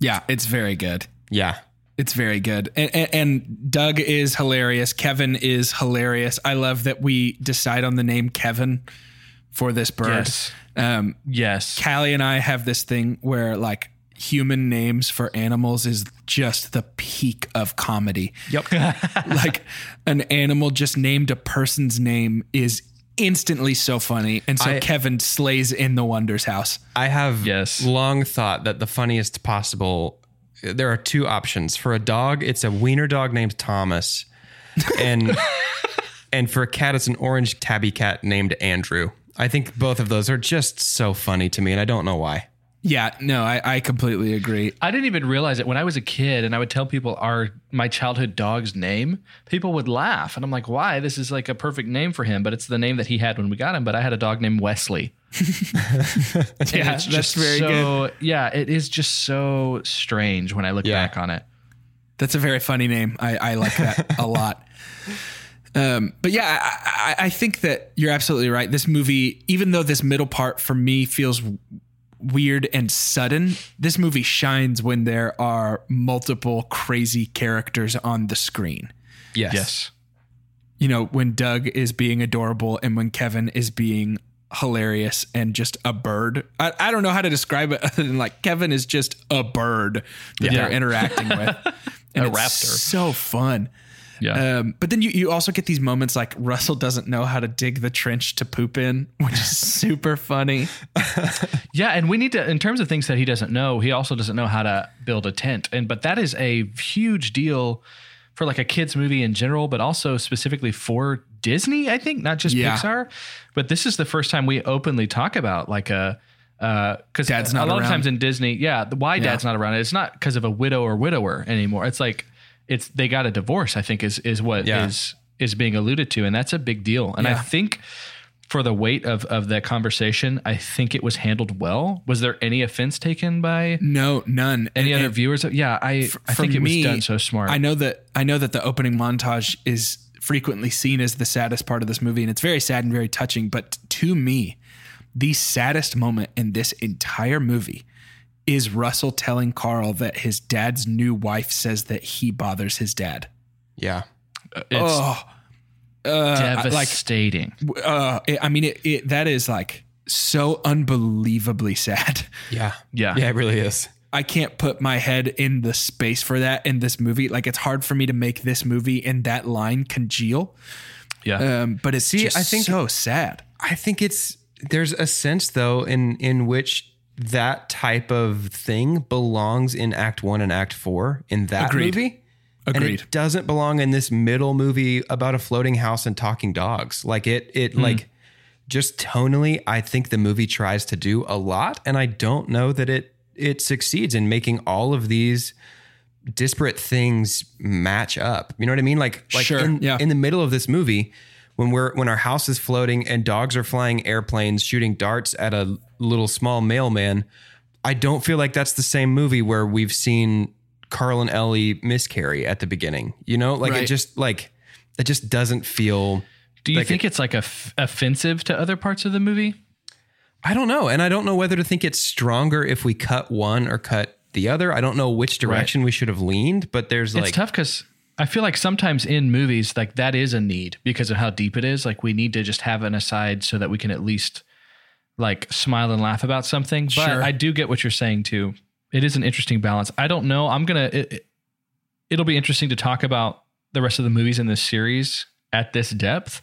Yeah. It's very good. yeah It's very good. And, and, and Doug is hilarious. Kevin is hilarious. I love that we decide on the name Kevin for this bird. Yes. Um, Yes. Callie and I have this thing where like human names for animals is just the peak of comedy. Yep. like an animal just named a person's name is instantly so funny. And so I- Kevin slays in the Wonders house. I have Yes. long thought that the funniest possible. There are two options for a dog. It's a wiener dog named Thomas, and and for a cat, it's an orange tabby cat named Andrew. I think both of those are just so funny to me, and I don't know why. Yeah, no, I, I completely agree. I didn't even realize it when I was a kid and I would tell people our my childhood dog's name. People would laugh and I'm like, "Why? This is like a perfect name for him." But it's the name that he had when we got him. But I had a dog named Wesley. Yeah, it's that's just very so, Yeah, it is just so strange when I look Yeah. back on it. That's a very funny name. I, I like that a lot. Um, but yeah, I, I, I think that you're absolutely right. This movie, even though this middle part for me feels w- weird and sudden, this movie shines when there are multiple crazy characters on the screen. Yes. Yes. You know, when Doug is being adorable and when Kevin is being hilarious and just a bird. I, I don't know how to describe it other than like Kevin is just a bird that Yeah. they're interacting with. And A it's raptor. So fun. Yeah. Um, but then you, you also get these moments like Russell doesn't know how to dig the trench to poop in, which is super funny. Yeah, and we need to in terms of things that he doesn't know, he also doesn't know how to build a tent. And but that is a huge deal for like a kids movie in general, but also specifically for Disney, I think, not just Yeah. Pixar. But this is the first time we openly talk about like a because Dad's a lot around. of times in Disney, yeah, why dad's not around. It's not because of a widow or widower anymore. It's like it's they got a divorce. I think is is what is Yeah. is being alluded to, and that's a big deal. And I think for the weight of of that conversation, I think it was handled well. Was there any offense taken by No, none. any And- other and viewers? Yeah, I I think it was done so smart. I know that I know that the opening montage is frequently seen as the saddest part of this movie, and it's very sad and very touching. But to me, the saddest moment in this entire movie is Russell telling Carl that his dad's new wife says that he bothers his dad. Yeah. it's Oh, uh, like devastating. uh, I mean, it, it that is like so unbelievably sad. Yeah. Yeah. Yeah, it really is. I can't put my head in the space for that in this movie. Like it's hard for me to make this movie and that line congeal. yeah. Um, but it's See, just I think- so sad. I think it's there's a sense though in in which that type of thing belongs in Act One and Act Four in that Agreed. movie. Agreed. And it doesn't belong in this middle movie about a floating house and talking dogs. Like it it hmm. like just tonally, I think the movie tries to do a lot. And I don't know that it it succeeds in making all of these disparate things match up. You know what I mean? Like, like Sure, in, yeah. in the middle of this movie, when we're when our house is floating and dogs are flying airplanes shooting darts at a little small mailman, I don't feel like that's the same movie where we've seen Carl and Ellie miscarry at the beginning. You know, like it just like it just doesn't feel. Do you like think it's like a f- offensive to other parts of the movie? I don't know, and I don't know whether to think it's stronger if we cut one or cut the other. I don't know which direction we should have leaned, but there's it's like tough because I feel like sometimes in movies, like that is a need because of how deep it is. Like we need to just have an aside so that we can at least like smile and laugh about something. But Sure. I do get what you're saying too. It is an interesting balance. I don't know. I'm gonna. It, it, it'll be interesting to talk about the rest of the movies in this series at this depth.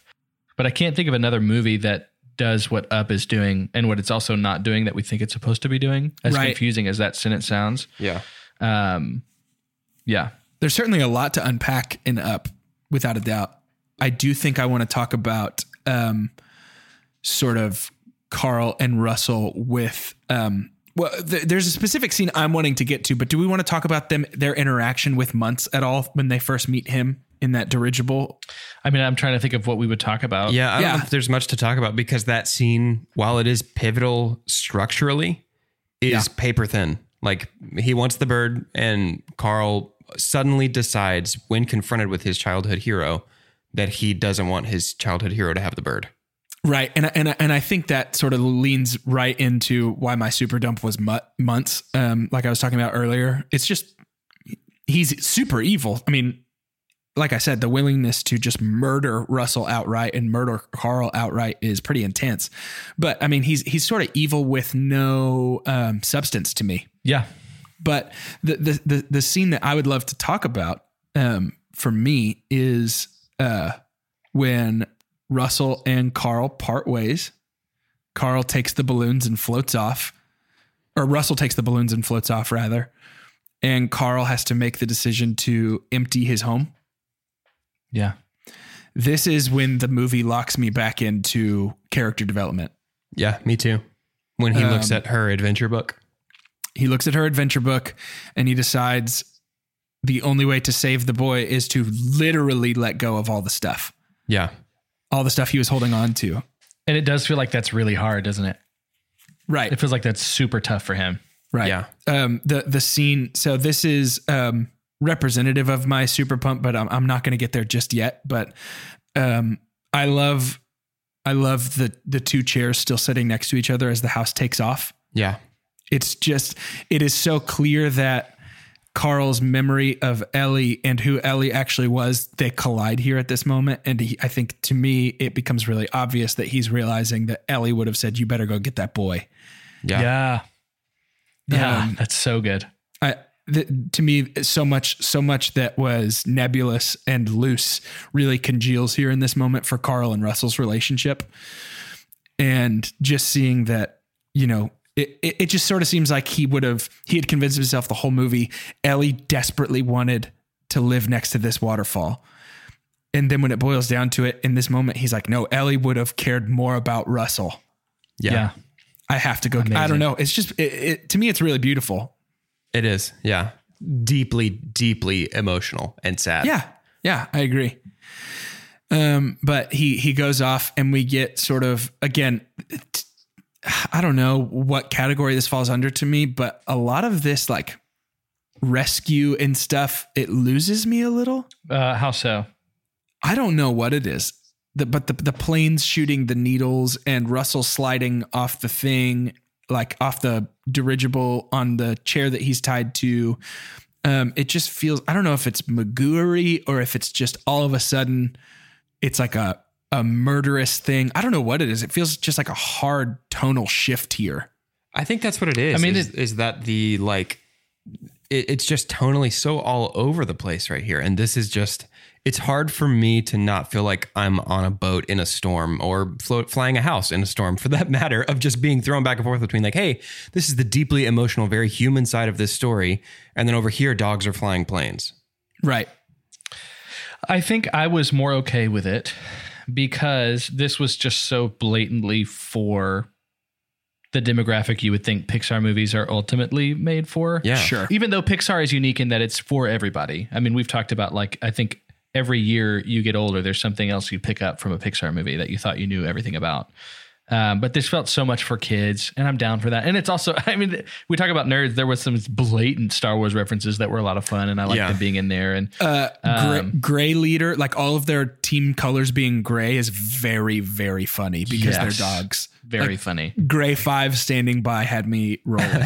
But I can't think of another movie that does what Up is doing and what it's also not doing that we think it's supposed to be doing. As Right. confusing as that sentence sounds. yeah. Um, yeah. There's certainly a lot to unpack in Up, without a doubt. I do think I want to talk about um, sort of Carl and Russell with. Um, well, th- there's a specific scene I'm wanting to get to, but do we want to talk about them their interaction with Muntz at all when they first meet him in that dirigible? I mean, I'm trying to think of what we would talk about. Yeah, I don't know if there's much to talk about because that scene, while it is pivotal structurally, is Yeah. paper thin. Like he wants the bird, and Carl suddenly decides, when confronted with his childhood hero, that he doesn't want his childhood hero to have the bird. Right, and and and I think that sort of leans right into why my super dump was mu- Muntz. Um, like I was talking about earlier, it's just he's super evil. I mean, like I said, the willingness to just murder Russell outright and murder Carl outright is pretty intense. But I mean, he's he's sort of evil with no um, substance to me. Yeah. But the the the, the scene that I would love to talk about um, for me is uh, when Russell and Carl part ways. Carl takes the balloons and floats off, or Russell takes the balloons and floats off rather, and Carl has to make the decision to empty his home. Yeah. This is when the movie locks me back into character development. Yeah, me too. When he looks Um, at her adventure book. He looks at her adventure book and he decides the only way to save the boy is to literally let go of all the stuff, Yeah. all the stuff he was holding on to. And it does feel like that's really hard, doesn't it? Right. It feels like that's super tough for him. Right. Yeah. Um, the the scene. So this is um, representative of my super pump, but I'm, I'm not going to get there just yet. But um, I love I love the the two chairs still sitting next to each other as the house takes off. Yeah. It's just it is so clear that Carl's memory of Ellie and who Ellie actually was they collide here at this moment and he, I think to me it becomes really obvious that he's realizing that Ellie would have said you better go get that boy. Yeah. Yeah. Yeah. Um, that's so good. I, th- to me, so much, so much that was nebulous and loose really congeals here in this moment for Carl and Russell's relationship, and just seeing that, you know, it, it, it just sort of seems like he would have he had convinced himself the whole movie Ellie desperately wanted to live next to this waterfall. And then when it boils down to it, in this moment, he's like, no, Ellie would have cared more about Russell. Yeah. Yeah. I have to go. I don't know. It's just, it, it, to me, it's really beautiful. It is. Yeah. Deeply, deeply emotional and sad. Yeah, yeah, I agree. Um, but he he goes off, and we get sort of again. t- I don't know what category this falls under to me, but a lot of this like rescue and stuff, it loses me a little. Uh, how so? I don't know what it is. The, but the the planes shooting the needles and Russell sliding off the thing, like off the dirigible on the chair that he's tied to. Um, it just feels I don't know if it's magooery or if it's just all of a sudden it's like a a murderous thing. I don't know what it is. It feels just like a hard tonal shift here. I think that's what it is. I mean, is, it- is that the like, it, it's just tonally so all over the place right here. And this is just, it's hard for me to not feel like I'm on a boat in a storm or float, flying a house in a storm for that matter of just being thrown back and forth between like, hey, this is the deeply emotional, very human side of this story. And then over here, dogs are flying planes. Right. I think I was more okay with it because this was just so blatantly for the demographic you would think Pixar movies are ultimately made for. Yeah. Sure. Even though Pixar is unique in that it's for everybody. I mean, we've talked about like I think every year you get older, there's something else you pick up from a Pixar movie that you thought you knew everything about. Um, but this felt so much for kids, and I'm down for that. And it's also, I mean, we talk about nerds. There was some blatant Star Wars references that were a lot of fun, and I like Yeah. them being in there. And Uh, gray, Um, gray leader, like all of their team colors being gray, is very, very funny because Yes. they're dogs. very Like, funny. Gray Five standing by had me rolling.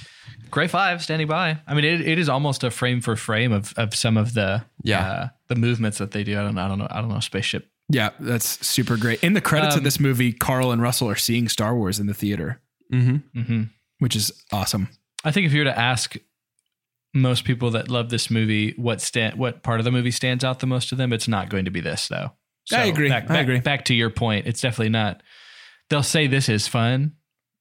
Gray Five standing by. I mean, it, it is almost a frame for frame of of some of the Yeah. uh, the movements that they do. I don't know. I don't know. I don't know. Spaceship. Yeah, that's super great. In the credits of Um, this movie, Carl and Russell are seeing Star Wars in the theater, Mm-hmm. hmm which is awesome. I think if you were to ask most people that love this movie what stand what part of the movie stands out the most to them, it's not going to be this though. I agree. Back, I agree. Back to your point, it's definitely not. They'll say this is fun,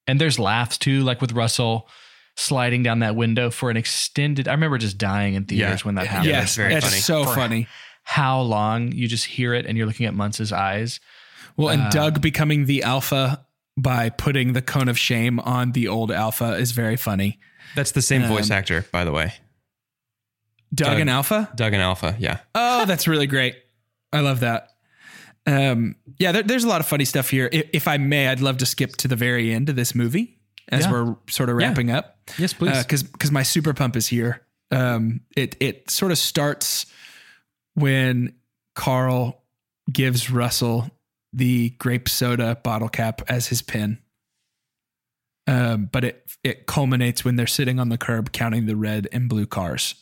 and there's laughs too, like with Russell sliding down that window for an extended. I remember just dying in theaters Yeah. when that happened. yes, that's very it's funny. so For- funny. How long you just hear it and you're looking at Muntz's eyes. Well, and uh, Doug becoming the alpha by putting the cone of shame on the old alpha is very funny. That's the same voice Um, actor, by the way. Doug, Doug. and Alpha. Doug and Alpha. Yeah. Oh, that's really great. I love that. Um, yeah, there, there's a lot of funny stuff here. If, if I may, I'd love to skip to the very end of this movie as Yeah. we're sort of Yeah. wrapping up. Yes, please. because because my super pump is here. Um, it it sort of starts when Carl gives Russell the grape soda bottle cap as his pin. Um, but it it culminates when they're sitting on the curb counting the red and blue cars.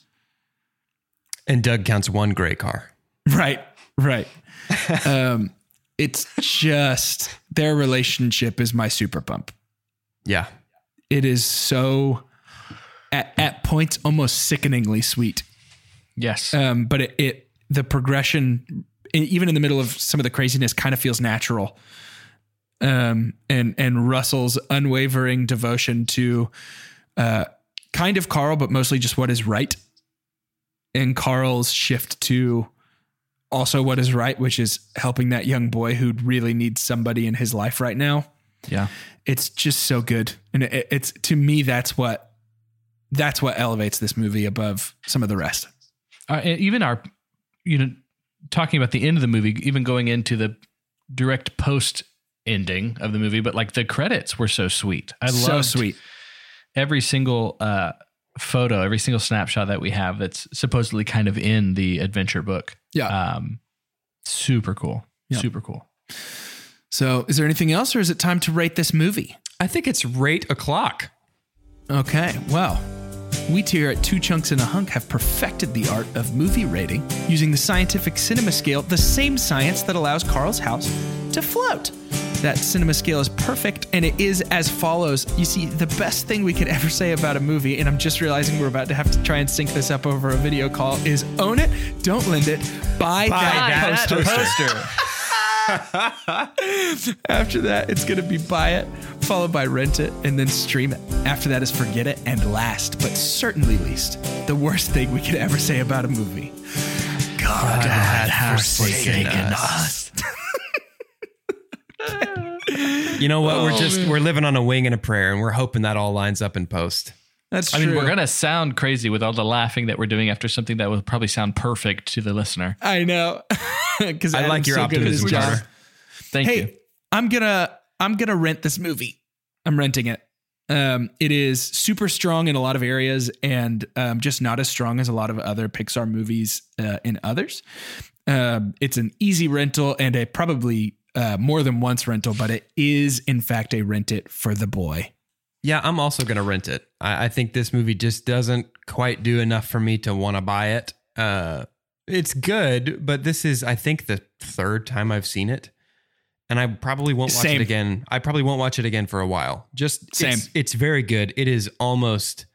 and Doug counts one gray car. Right, right. um, it's just their relationship is my super pump. Yeah. it is so at, at points almost sickeningly sweet. Yes. Um, but it, it the progression, even in the middle of some of the craziness, kind of feels natural. Um, and and Russell's unwavering devotion to, uh, kind of Carl, but mostly just what is right, and Carl's shift to also what is right, which is helping that young boy who really needs somebody in his life right now. yeah. It's just so good, and it, it's to me that's what that's what elevates this movie above some of the rest. Uh, even our, you know, talking about the end of the movie, even going into the direct post ending of the movie, but like the credits were so sweet. I so love sweet. every single uh, photo, every single snapshot that we have that's supposedly kind of in the adventure book. Yeah. Um, super cool. Yeah. Super cool. So, is there anything else, or is it time to rate this movie? I think it's rate o'clock. Okay, well, we here at Two Chunks and a Hunk have perfected the art of movie rating using the scientific cinema scale, the same science that allows Carl's house to float. That cinema scale is perfect, and it is as follows. You see, the best thing we could ever say about a movie, and I'm just realizing we're about to have to try and sync this up over a video call, is own it, don't lend it, buy, that, poster. After that, it's going to be buy it, followed by rent it, and then stream it. After that is forget it, and last, but certainly least, the worst thing we could ever say about a movie. God, has forsaken us. You know what? Oh, we're just we're living on a wing and a prayer, and we're hoping that all lines up in post. That's I true. mean, we're gonna sound crazy with all the laughing that we're doing after something that will probably sound perfect to the listener. I know. Because I like your optimism, Carter. Thank hey, you. I'm gonna I'm gonna rent this movie. I'm renting it. Um, it is super strong in a lot of areas, and um, just not as strong as a lot of other Pixar movies uh, in others. Um, it's an easy rental and a probably uh, more than once rental, but it is in fact a rent it for the boy. Yeah, I'm also gonna rent it. I, I think this movie just doesn't quite do enough for me to want to buy it. Uh, it's good, but this is I think the third time I've seen it, and I probably won't watch Same. it again. I probably won't watch it again for a while. Just Same. It's, it's very good. It is almost.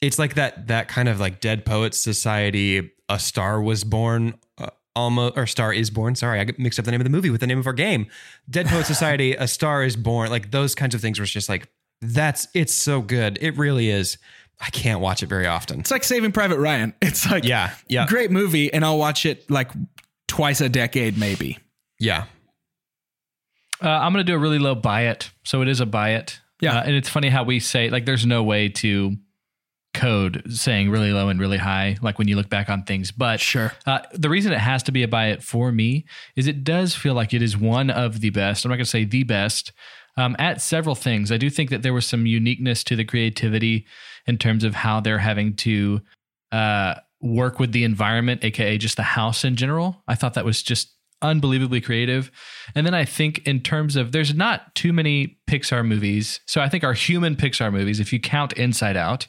It's like that that kind of like Dead Poets Society. A Star Was Born. Uh, Almost or Star is Born. Sorry, I mixed up the name of the movie with the name of our game. Dead Poet Society. A Star is Born. Like those kinds of things where it's just like that's it's so good. It really is. I can't watch it very often. It's like Saving Private Ryan. It's like Yeah, yeah. great movie, and I'll watch it like twice a decade, maybe. Yeah. Uh, I'm going to do a really low buy it. So it is a buy it. Yeah. Uh, and it's funny how we say, like, there's no way to code saying really low and really high, like when you look back on things. But Sure. uh, the reason it has to be a buy it for me is it does feel like it is one of the best. I'm not going to say the best. Um, at several things, I do think that there was some uniqueness to the creativity in terms of how they're having to uh, work with the environment, aka just the house in general. I thought that was just unbelievably creative. And then I think in terms of there's not too many Pixar movies. So I think our human Pixar movies, if you count Inside Out,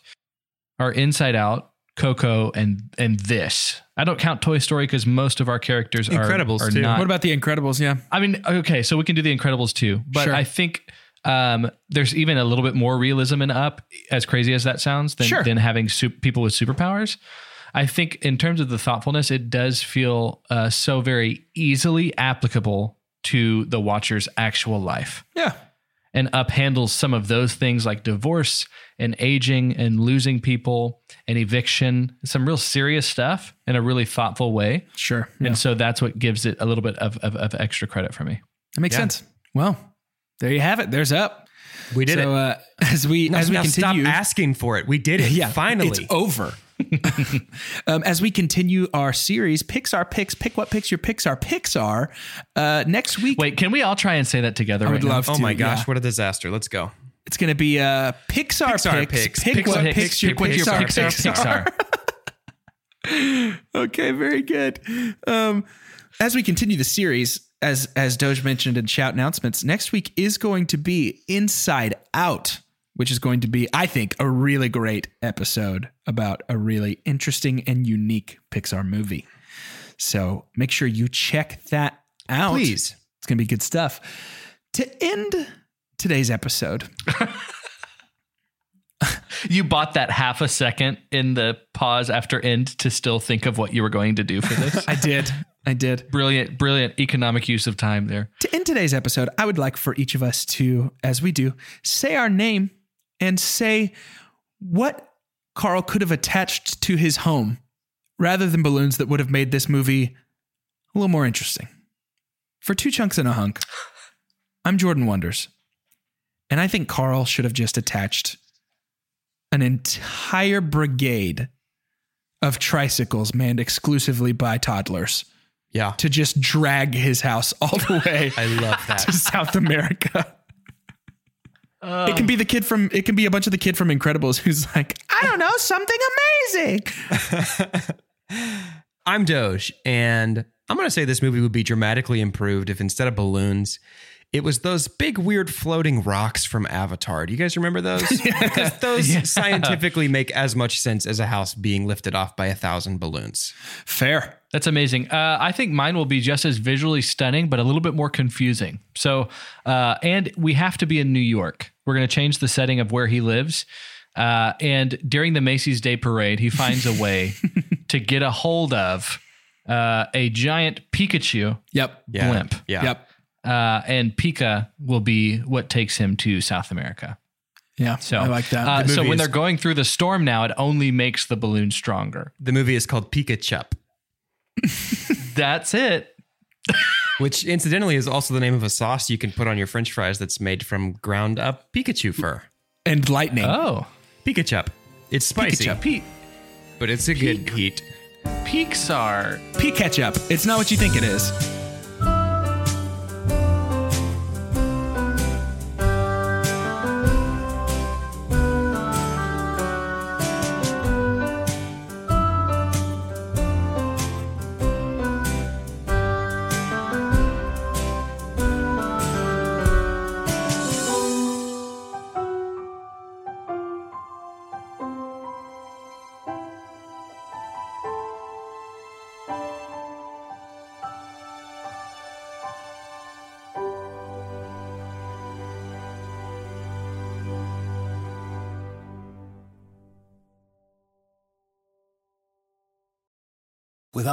are Inside Out, Coco, and and this. I don't count Toy Story because most of our characters are, Incredibles, are too. not. What about The Incredibles? Yeah. I mean, okay, so we can do the Incredibles too, but Sure. I think um, there's even a little bit more realism in Up, as crazy as that sounds, than, Sure. than having sup- people with superpowers. I think in terms of the thoughtfulness, it does feel uh, so very easily applicable to the watcher's actual life. Yeah. And Up handles some of those things like divorce and aging and losing people and eviction, some real serious stuff in a really thoughtful way. Sure. Yeah. And so that's what gives it a little bit of, of, of extra credit for me. That makes Yeah. sense. Well, there you have it. There's up. We did so, it. Uh, as we Now, as we continue, stop asking for it. We did it. yeah, Finally. it's over. um, as we continue our series, Pixar picks, pick what picks your Pixar Pixar. Uh, next week, Wait, can we all try and say that together? I right would now? love oh my gosh, yeah. what a disaster. Let's go. It's going to be uh, Pixar, Pixar picks. picks. Pick Pixar what picks, picks your pick Pixar, Pixar Pixar. Pixar. okay, very good. Um, as we continue the series, as as Doge mentioned in shout announcements, next week is going to be Inside Out, which is going to be, I think, a really great episode about a really interesting and unique Pixar movie. So make sure you check that out. Please. It's going to be good stuff. To end today's episode, You bought that half a second in the pause after end to still think of what you were going to do for this. I did. I did. brilliant, brilliant economic use of time there. To end today's episode, I would like for each of us to, as we do, say our name and say what Carl could have attached to his home rather than balloons that would have made this movie a little more interesting. For two chunks and a hunk, I'm Jordan Wonders. And I think Carl should have just attached an entire brigade of tricycles manned exclusively by toddlers Yeah. to just drag his house all the way I love that. to South America. It can be the kid from it can be a bunch of the kid from Incredibles who's like, I don't know, something amazing. I'm Doge, and I'm going to say this movie would be dramatically improved if instead of balloons, it was those big, weird floating rocks from Avatar. Do you guys remember those? Because those scientifically make as much sense as a house being lifted off by a thousand balloons. Fair. That's amazing. Uh, I think mine will be just as visually stunning, but a little bit more confusing. So, uh, and we have to be in New York. We're going to change the setting of where he lives. Uh, and during the Macy's Day Parade, he finds a way to get a hold of uh, a giant Pikachu Yep. Blimp. Yeah. Yep. Uh, and Pika will be what takes him to South America. Yeah. So I like that. Uh, The so movie when is- they're going through the storm now, it only makes the balloon stronger. The movie is called Pikachup, That's it. which incidentally is also the name of a sauce you can put on your french fries that's made from ground up Pikachu fur. and lightning. Oh, Pikachup. It's spicy, Pikachup. Pete. but it's a good heat. Pixar. Pea ketchup. It's not what you think it is.